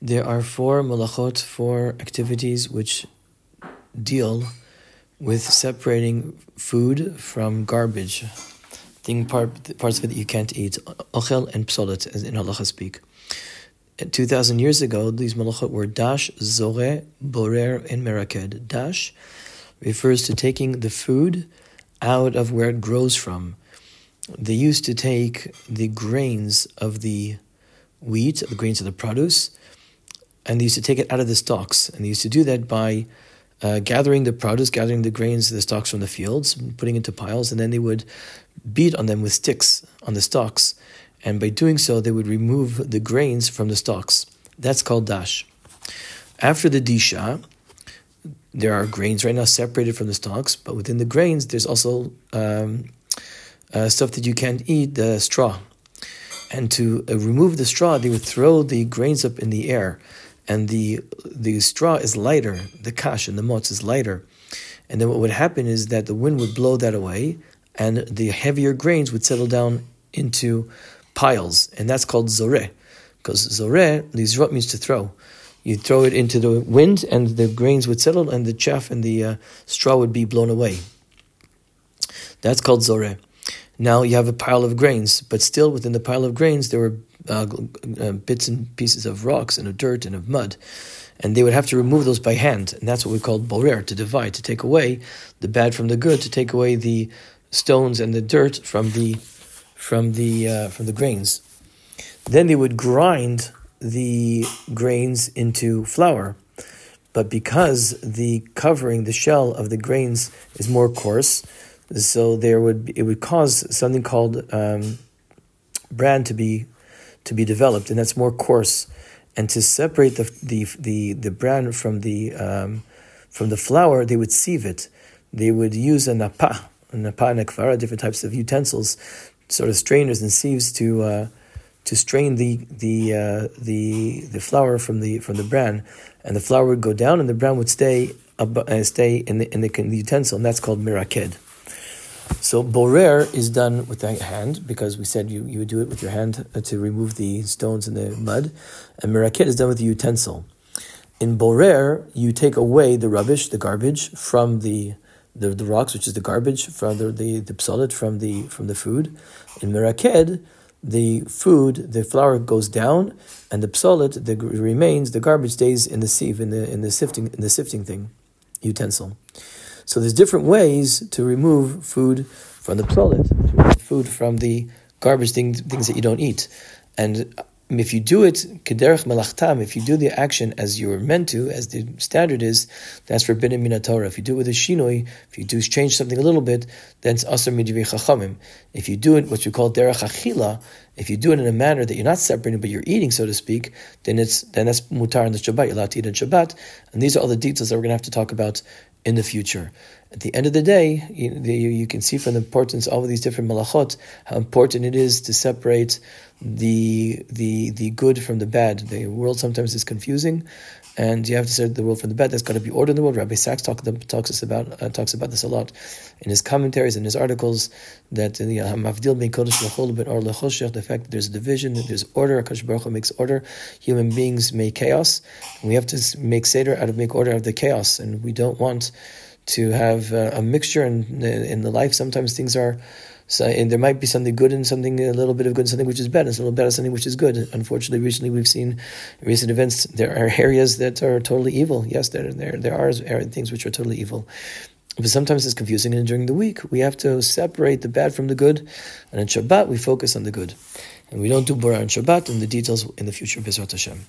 There are four malachot, four activities which deal with separating food from garbage, thing part, parts of it that you can't eat, ochel and psolet, as in halacha speak. Two thousand years ago, these malachot were dash, zore, borer, and meraked. Dash refers to taking the food out of where it grows from. They used to take the grains of the wheat, the grains of the produce, and they used to take it out of the stalks. And they used to do that by uh, gathering the produce, gathering the grains, the stalks from the fields, putting into piles, and then they would beat on them with sticks on the stalks. And by doing so, they would remove the grains from the stalks. That's called dash. After the disha, there are grains right now separated from the stalks, but within the grains, there's also um, uh, stuff that you can't eat, the straw. And to uh, remove the straw, they would throw the grains up in the air and the the straw is lighter, the kash and the motz is lighter. And then what would happen is that the wind would blow that away, and the heavier grains would settle down into piles, and that's called zoreh. Because zoreh, lizrot means to throw. You throw it into the wind, and the grains would settle, and the chaff and the uh, straw would be blown away. That's called zoreh. Now you have a pile of grains, but still within the pile of grains there were uh, uh, bits and pieces of rocks and of dirt and of mud. And they would have to remove those by hand. And that's what we call borer, to divide, to take away the bad from the good, to take away the stones and the dirt from the, from the, uh, from the grains. Then they would grind the grains into flour. But because the covering, the shell of the grains is more coarse, so there would it would cause something called um, bran to be to be developed, and that's more coarse. And to separate the the the, the bran from the um, from the flour, they would sieve it. They would use a napa, a napa and a kvara, different types of utensils, sort of strainers and sieves to uh, to strain the the uh, the the flour from the from the bran, and the flour would go down, and the bran would stay uh, stay in the, in the, in the utensil, and that's called miraked. So borer is done with the hand because we said you, you would do it with your hand to remove the stones and the mud, and meraket is done with the utensil. In borer, you take away the rubbish, the garbage from the the, the rocks, which is the garbage from the the, the from the from the food. In meraked, the food, the flour goes down, and the psolit, the remains, the garbage stays in the sieve, in the in the sifting in the sifting thing, utensil. So there's different ways to remove food from the psolit, food from the garbage things, things that you don't eat. And if you do it kederech malachtam, if you do the action as you were meant to, as the standard is, that's forbidden min Torah. If you do it with a shinoi, if you do change something a little bit, then it's asr midivei chachamim. If you do it what you call derech achila, if you do it in a manner that you're not separating but you're eating, so to speak, then it's then that's mutar in the Shabbat. You're allowed to eat in Shabbat, and these are all the details that we're going to have to talk about in the future. At the end of the day, you, you, can see from the importance of all these different malachot how important it is to separate the the the good from the bad. The world sometimes is confusing, and you have to separate the world from the bad. There's got to be order in the world. Rabbi Sacks talk, talks us about uh, talks about this a lot in his commentaries and his articles. That the ben or lechoshech. The fact that there's a division, that there's order. Hakadosh Baruch Hu makes order. Human beings make chaos, we have to make seder out of make order out of the chaos, and we don't want to have a mixture in in the life. Sometimes things are so, and there might be something good and something a little bit of good and something which is bad, and a little bit of something which is good. Unfortunately, recently we've seen recent events. There are areas that are totally evil. Yes, there there there are things which are totally evil. But sometimes it's confusing, and during the week we have to separate the bad from the good, and in Shabbat we focus on the good, and we don't do borer on Shabbat. And the details in the future, Bezrat Hashem.